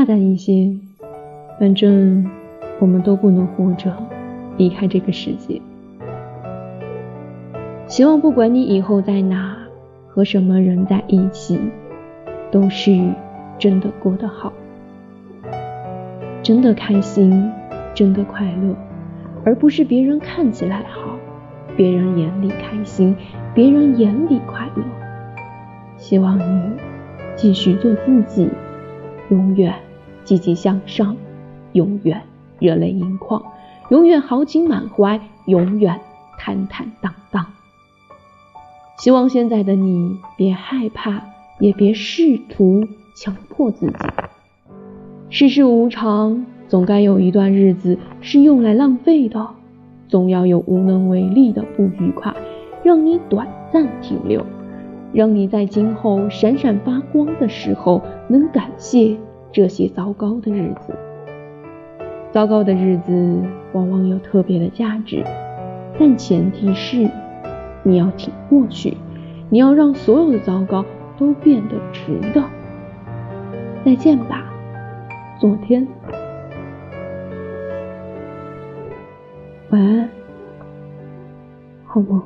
大胆一些，反正我们都不能活着离开这个世界。希望不管你以后在哪，和什么人在一起，都是真的过得好，真的开心，真的快乐，而不是别人看起来好，别人眼里开心，别人眼里快乐。希望你继续做自己，永远积极向上，永远热泪盈眶，永远豪情满怀，永远坦坦荡荡。希望现在的你别害怕，也别试图强迫自己。世事无常，总该有一段日子是用来浪费的，总要有无能为力的不愉快，让你短暂停留。让你在今后闪闪发光的时候，能感谢这些糟糕的日子。糟糕的日子往往有特别的价值，但前提是你要挺过去，你要让所有的糟糕都变得值得。再见吧，昨天。晚安，好梦。